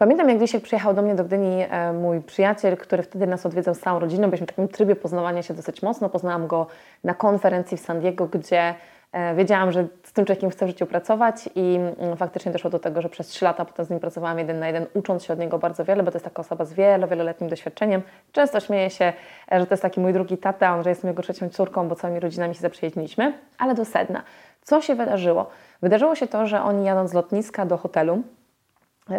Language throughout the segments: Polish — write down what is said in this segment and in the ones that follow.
Pamiętam, jak dzisiaj przyjechał do mnie do Gdyni e, mój przyjaciel, który wtedy nas odwiedzał z całą rodziną. Byliśmy w takim trybie poznawania się dosyć mocno. Poznałam go na konferencji w San Diego, gdzie e, wiedziałam, że z tym człowiekiem chcę w życiu pracować i mm, faktycznie doszło do tego, że przez trzy lata potem z nim pracowałam jeden na jeden, ucząc się od niego bardzo wiele, bo to jest taka osoba z wielo, wieloletnim doświadczeniem. Często śmieję się, e, że to jest taki mój drugi tata, on, że jestem jego trzecią córką, bo całymi rodzinami się zaprzyjaźniliśmy. Ale do sedna. Co się wydarzyło? Wydarzyło się to, że oni jadąc z lotniska do hotelu,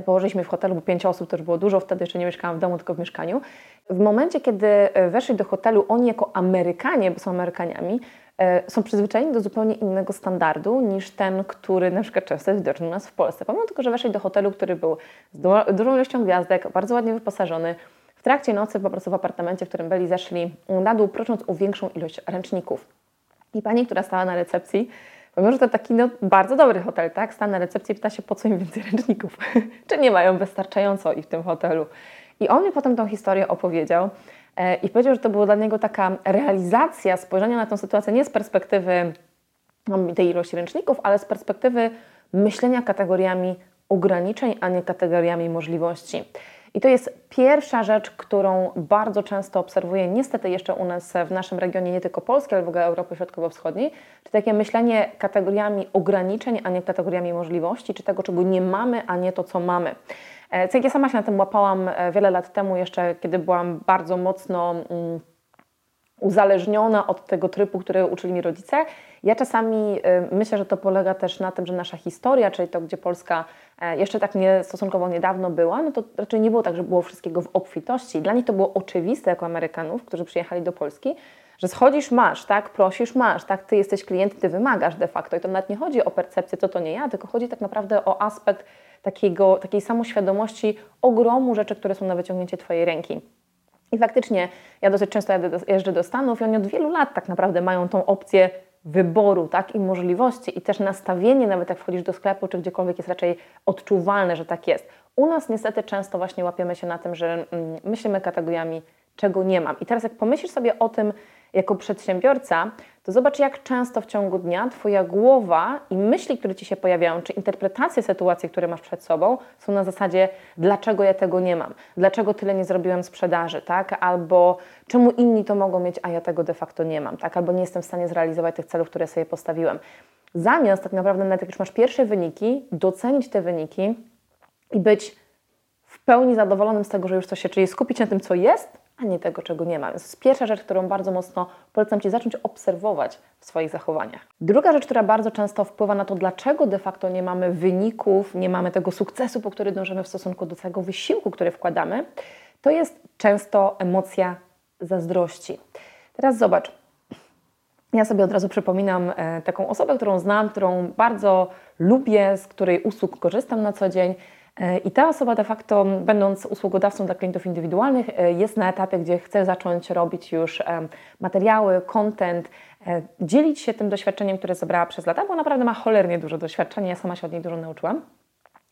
położyliśmy w hotelu, bo pięć osób już było dużo, wtedy jeszcze nie mieszkałam w domu, tylko w mieszkaniu. W momencie, kiedy e, weszli do hotelu, oni jako Amerykanie, bo są Amerykaniami, e, są przyzwyczajeni do zupełnie innego standardu niż ten, który na przykład często jest widoczny u nas w Polsce. Pomimo tego, że weszli do hotelu, który był z dużą ilością gwiazdek, bardzo ładnie wyposażony, w trakcie nocy po prostu w apartamencie, w którym byli, zeszli na dół, prosząc o większą ilość ręczników. I pani, która stała na recepcji, Pomimo, że to taki no, bardzo dobry hotel, tak? Stan na recepcji pyta się, po co im więcej ręczników? Czy nie mają wystarczająco ich w tym hotelu? I on mi potem tą historię opowiedział e, i powiedział, że to była dla niego taka realizacja spojrzenia na tę sytuację nie z perspektywy no, tej ilości ręczników, ale z perspektywy myślenia kategoriami ograniczeń, a nie kategoriami możliwości. I to jest pierwsza rzecz, którą bardzo często obserwuję, niestety jeszcze u nas w naszym regionie, nie tylko Polski, ale w ogóle Europy Środkowo-Wschodniej, czy takie myślenie kategoriami ograniczeń, a nie kategoriami możliwości, czy tego, czego nie mamy, a nie to, co mamy. E, ja sama się na tym łapałam e, wiele lat temu, jeszcze kiedy byłam bardzo mocno. Mm, uzależniona od tego trybu, który uczyli mi rodzice. Ja czasami y, myślę, że to polega też na tym, że nasza historia, czyli to, gdzie Polska e, jeszcze tak nie, stosunkowo niedawno była, no to raczej nie było tak, że było wszystkiego w obfitości. Dla nich to było oczywiste jako Amerykanów, którzy przyjechali do Polski, że schodzisz, masz, tak, prosisz, masz, tak, ty jesteś klient, ty wymagasz de facto. I to nawet nie chodzi o percepcję, co to nie ja, tylko chodzi tak naprawdę o aspekt takiego, takiej samoświadomości ogromu rzeczy, które są na wyciągnięcie Twojej ręki. I faktycznie ja dosyć często jeżdżę do Stanów i oni od wielu lat tak naprawdę mają tą opcję wyboru tak, i możliwości i też nastawienie, nawet jak wchodzisz do sklepu czy gdziekolwiek jest raczej odczuwalne, że tak jest. U nas niestety często właśnie łapiemy się na tym, że mm, myślimy kategoriami, czego nie mam. I teraz jak pomyślisz sobie o tym, jako przedsiębiorca, to zobacz, jak często w ciągu dnia Twoja głowa i myśli, które Ci się pojawiają, czy interpretacje sytuacji, które masz przed sobą, są na zasadzie, dlaczego ja tego nie mam, dlaczego tyle nie zrobiłem sprzedaży, tak? Albo czemu inni to mogą mieć, a ja tego de facto nie mam, tak? Albo nie jestem w stanie zrealizować tych celów, które sobie postawiłem. Zamiast tak naprawdę, nawet jak już masz pierwsze wyniki, docenić te wyniki i być w pełni zadowolonym z tego, że już coś się, czyli skupić się na tym, co jest, a nie tego, czego nie ma. Więc to jest pierwsza rzecz, którą bardzo mocno polecam Ci zacząć obserwować w swoich zachowaniach. Druga rzecz, która bardzo często wpływa na to, dlaczego de facto nie mamy wyników, nie mamy tego sukcesu, po który dążymy w stosunku do tego wysiłku, który wkładamy, to jest często emocja zazdrości. Teraz zobacz, ja sobie od razu przypominam e, taką osobę, którą znam, którą bardzo lubię, z której usług korzystam na co dzień. E, I ta osoba de facto, będąc usługodawcą dla klientów indywidualnych, e, jest na etapie, gdzie chce zacząć robić już e, materiały, content, dzielić się tym doświadczeniem, które zebrała przez lata, bo naprawdę ma cholernie dużo doświadczenia, ja sama się od niej dużo nauczyłam.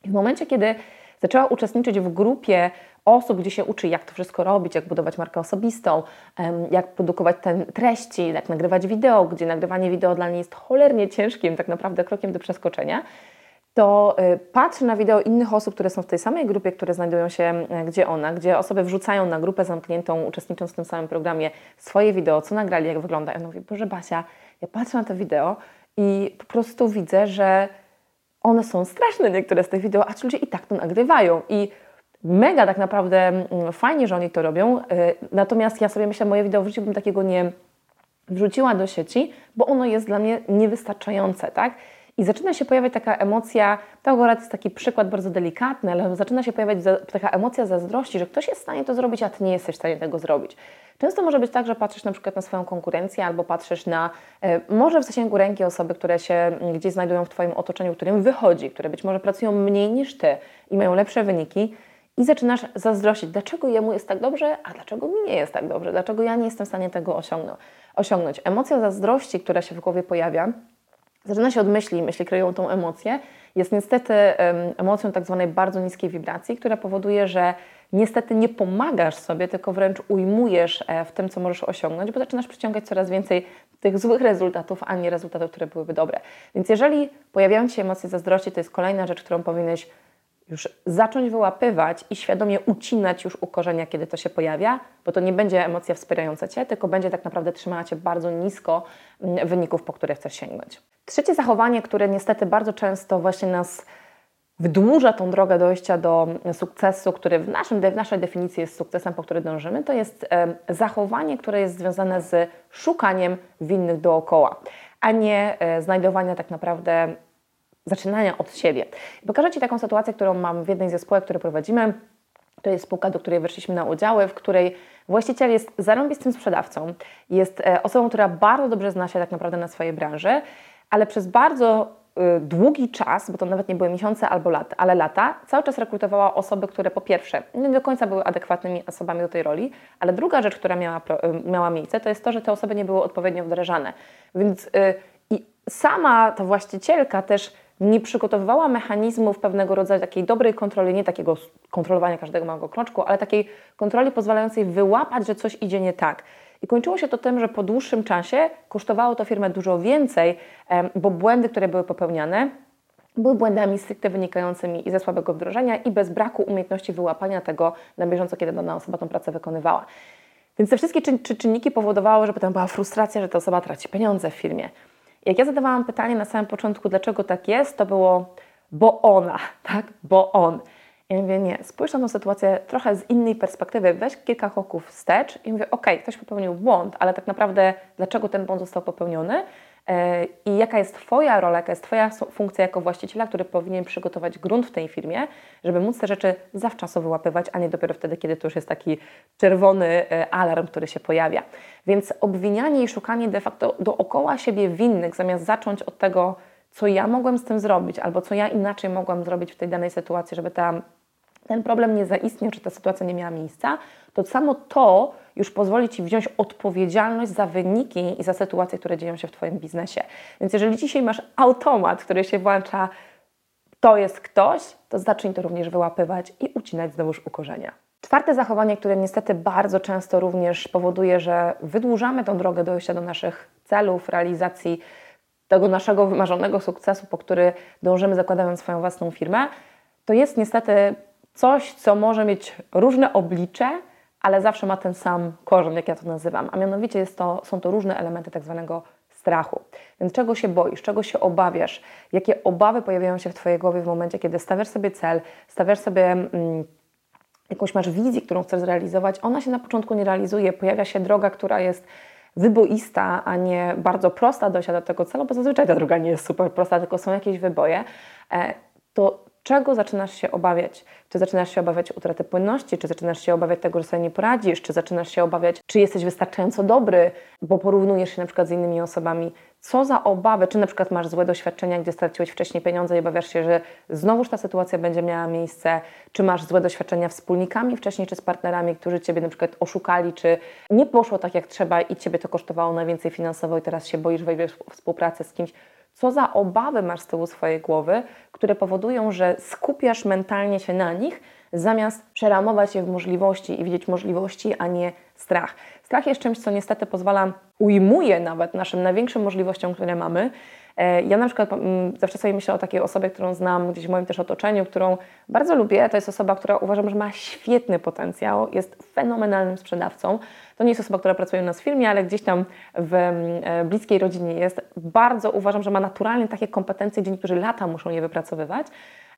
I w momencie, kiedy zaczęła uczestniczyć w grupie osób, gdzie się uczy, jak to wszystko robić, jak budować markę osobistą, jak produkować te treści, jak nagrywać wideo, gdzie nagrywanie wideo dla niej jest cholernie ciężkim, tak naprawdę krokiem do przeskoczenia, to y, patrzę na wideo innych osób, które są w tej samej grupie, które znajdują się y, gdzie ona, gdzie osoby wrzucają na grupę zamkniętą, uczestnicząc w tym samym programie, swoje wideo, co nagrali, jak wygląda. Ja mówię, Boże Basia, ja patrzę na te wideo i po prostu widzę, że one są straszne, niektóre z tych wideo, a ci ludzie i tak to nagrywają. I mega tak naprawdę mm, fajnie, że oni to robią. Y, natomiast ja sobie myślę, moje wideo wrzuciłbym takiego nie wrzuciła do sieci, bo ono jest dla mnie niewystarczające, tak? I zaczyna się pojawiać taka emocja, to akurat jest taki przykład bardzo delikatny, ale zaczyna się pojawiać taka emocja zazdrości, że ktoś jest w stanie to zrobić, a ty nie jesteś w stanie tego zrobić. Często może być tak, że patrzysz na przykład na swoją konkurencję albo patrzysz na, e, może w zasięgu ręki osoby, które się mm, gdzieś znajdują w Twoim otoczeniu, którym wychodzi, które być może pracują mniej niż Ty i mają lepsze wyniki i zaczynasz zazdrościć, dlaczego jemu jest tak dobrze, a dlaczego mi nie jest tak dobrze, dlaczego ja nie jestem w stanie tego osiągnąć. osiągnąć. Emocja zazdrości, która się w głowie pojawia, zaczyna się od myśli, myśli kreują tą emocję, jest niestety em, emocją tak zwanej bardzo niskiej wibracji, która powoduje, że niestety nie pomagasz sobie, tylko wręcz ujmujesz e, w tym, co możesz osiągnąć, bo zaczynasz przyciągać coraz więcej tych złych rezultatów, a nie rezultatów, które byłyby dobre. Więc jeżeli pojawiają się emocje zazdrości, to jest kolejna rzecz, którą powinieneś już zacząć wyłapywać i świadomie ucinać już u korzenia, kiedy to się pojawia, bo to nie będzie emocja wspierająca Cię, tylko będzie tak naprawdę trzymała Cię bardzo nisko mm, wyników, po które chcesz sięgnąć. Trzecie zachowanie, które niestety bardzo często właśnie nas wydłuża tą drogę dojścia do sukcesu, który w, naszym, w naszej definicji jest sukcesem, po który dążymy, to jest zachowanie, które jest związane z szukaniem winnych dookoła, a nie e, znajdowania tak naprawdę zaczynania od siebie. Pokażę Ci taką sytuację, którą mam w jednej ze spółek, które prowadzimy. To jest spółka, do której weszliśmy na udziały, w której właściciel jest zarąbistym sprzedawcą, jest e, osobą, która bardzo dobrze zna się tak naprawdę na swojej branży, ale przez bardzo y, długi czas, bo to nawet nie były miesiące albo lata, ale lata, cały czas rekrutowała osoby, które po pierwsze nie do końca były adekwatnymi osobami do tej roli, ale druga rzecz, która miała, y, miała miejsce, to jest to, że te osoby nie były odpowiednio wdrażane. Więc y, i sama ta właścicielka też nie przygotowywała mechanizmów pewnego rodzaju takiej dobrej kontroli, nie takiego kontrolowania każdego małego kroczku, ale takiej kontroli pozwalającej wyłapać, że coś idzie nie tak. I kończyło się to tym, że po dłuższym czasie kosztowało to firmę dużo więcej, bo błędy, które były popełniane, były błędami stricte wynikającymi i ze słabego wdrożenia, i bez braku umiejętności wyłapania tego na bieżąco, kiedy dana osoba tą pracę wykonywała. Więc te wszystkie czyn- czy czynniki powodowały, że potem była frustracja, że ta osoba traci pieniądze w firmie. Jak ja zadawałam pytanie na samym początku, dlaczego tak jest, to było, bo ona, tak, bo on. I mówię, nie, spójrz na tę sytuację trochę z innej perspektywy, weź kilka kroków wstecz i mówię, okej, ktoś popełnił błąd, ale tak naprawdę dlaczego ten błąd został popełniony i jaka jest Twoja rola, jaka jest Twoja funkcja jako właściciela, który powinien przygotować grunt w tej firmie, żeby móc te rzeczy zawczasu wyłapywać, a nie dopiero wtedy, kiedy to już jest taki czerwony e, alarm, który się pojawia. Więc obwinianie i szukanie de facto dookoła siebie winnych, zamiast zacząć od tego, co ja mogłem z tym zrobić, albo co ja inaczej mogłam zrobić w tej danej sytuacji, żeby ta ten problem nie zaistniał, czy ta sytuacja nie miała miejsca, to samo to już pozwoli Ci wziąć odpowiedzialność za wyniki i za sytuacje, które dzieją się w Twoim biznesie. Więc jeżeli dzisiaj masz automat, który się włącza, to jest ktoś, to zacznij to również wyłapywać i ucinać znowuż u korzenia. Czwarte zachowanie, które niestety bardzo często również powoduje, że wydłużamy tą drogę dojścia do naszych celów, realizacji tego naszego wymarzonego sukcesu, po który dążymy zakładając swoją własną firmę, to jest niestety coś, co może mieć różne oblicze, ale zawsze ma ten sam korzeń, jak ja to nazywam. A mianowicie jest to, są to różne elementy tak zwanego strachu. Więc czego się boisz, czego się obawiasz, jakie obawy pojawiają się w Twojej głowie w momencie, kiedy stawiasz sobie cel, stawiasz sobie mm, jakąś masz wizję, którą chcesz zrealizować, ona się na początku nie realizuje, pojawia się droga, która jest wyboista, a nie bardzo prosta dojścia do tego celu, bo zazwyczaj ta droga nie jest super prosta, tylko są jakieś wyboje, e, to czego zaczynasz się obawiać? Czy zaczynasz się obawiać utraty płynności, czy zaczynasz się obawiać tego, że sobie nie poradzisz, czy zaczynasz się obawiać, czy jesteś wystarczająco dobry, bo porównujesz się na przykład z innymi osobami. Co za obawy, czy na przykład masz złe doświadczenia, gdzie straciłeś wcześniej pieniądze i obawiasz się, że znowuż ta sytuacja będzie miała miejsce, czy masz złe doświadczenia wspólnikami wcześniej, czy z partnerami, którzy Ciebie na przykład oszukali, czy nie poszło tak jak trzeba i Ciebie to kosztowało najwięcej finansowo i teraz się boisz wejść w współpracę z kimś. Co za obawy masz z tyłu swojej głowy, które powodują, że skupiasz mentalnie się na nich, zamiast przeramować je w możliwości i widzieć możliwości, a nie strach. Strach jest czymś, co niestety pozwala, ujmuje nawet naszym największym możliwościom, które mamy. E, Ja na przykład mm, zawsze sobie myślę o takiej osobie, którą znam gdzieś w moim też otoczeniu, którą bardzo lubię. To jest osoba, która uważam, że ma świetny potencjał, jest fenomenalnym sprzedawcą. To nie jest osoba, która pracuje u nas w firmie, ale gdzieś tam w mm, e, bliskiej rodzinie jest. Bardzo uważam, że ma naturalnie takie kompetencje, gdzie niektórzy lata muszą je wypracowywać.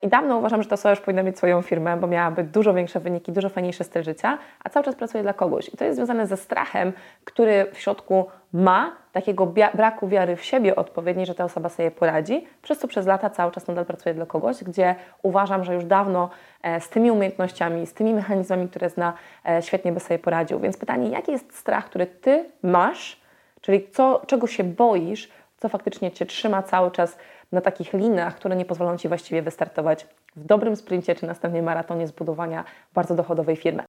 I dawno uważam, że ta osoba już powinna mieć swoją firmę, bo miałaby dużo większe wyniki, dużo fajniejszy styl życia, a cały czas pracuje dla kogoś. I to jest związane ze strachem, który w środku ma, takiego braku wiary w siebie odpowiedniej, że ta osoba sobie poradzi, przez co przez lata cały czas nadal pracuje dla kogoś, gdzie uważam, że już dawno e, z tymi umiejętnościami, z tymi mechanizmami, które zna, e, świetnie by sobie poradził. Więc pytanie, jaki jest strach, który Ty masz, czyli co, czego się boisz, co faktycznie Cię trzyma cały czas na takich linach, które nie pozwolą Ci właściwie wystartować w dobrym sprincie, czy następnie maratonie zbudowania bardzo dochodowej firmy.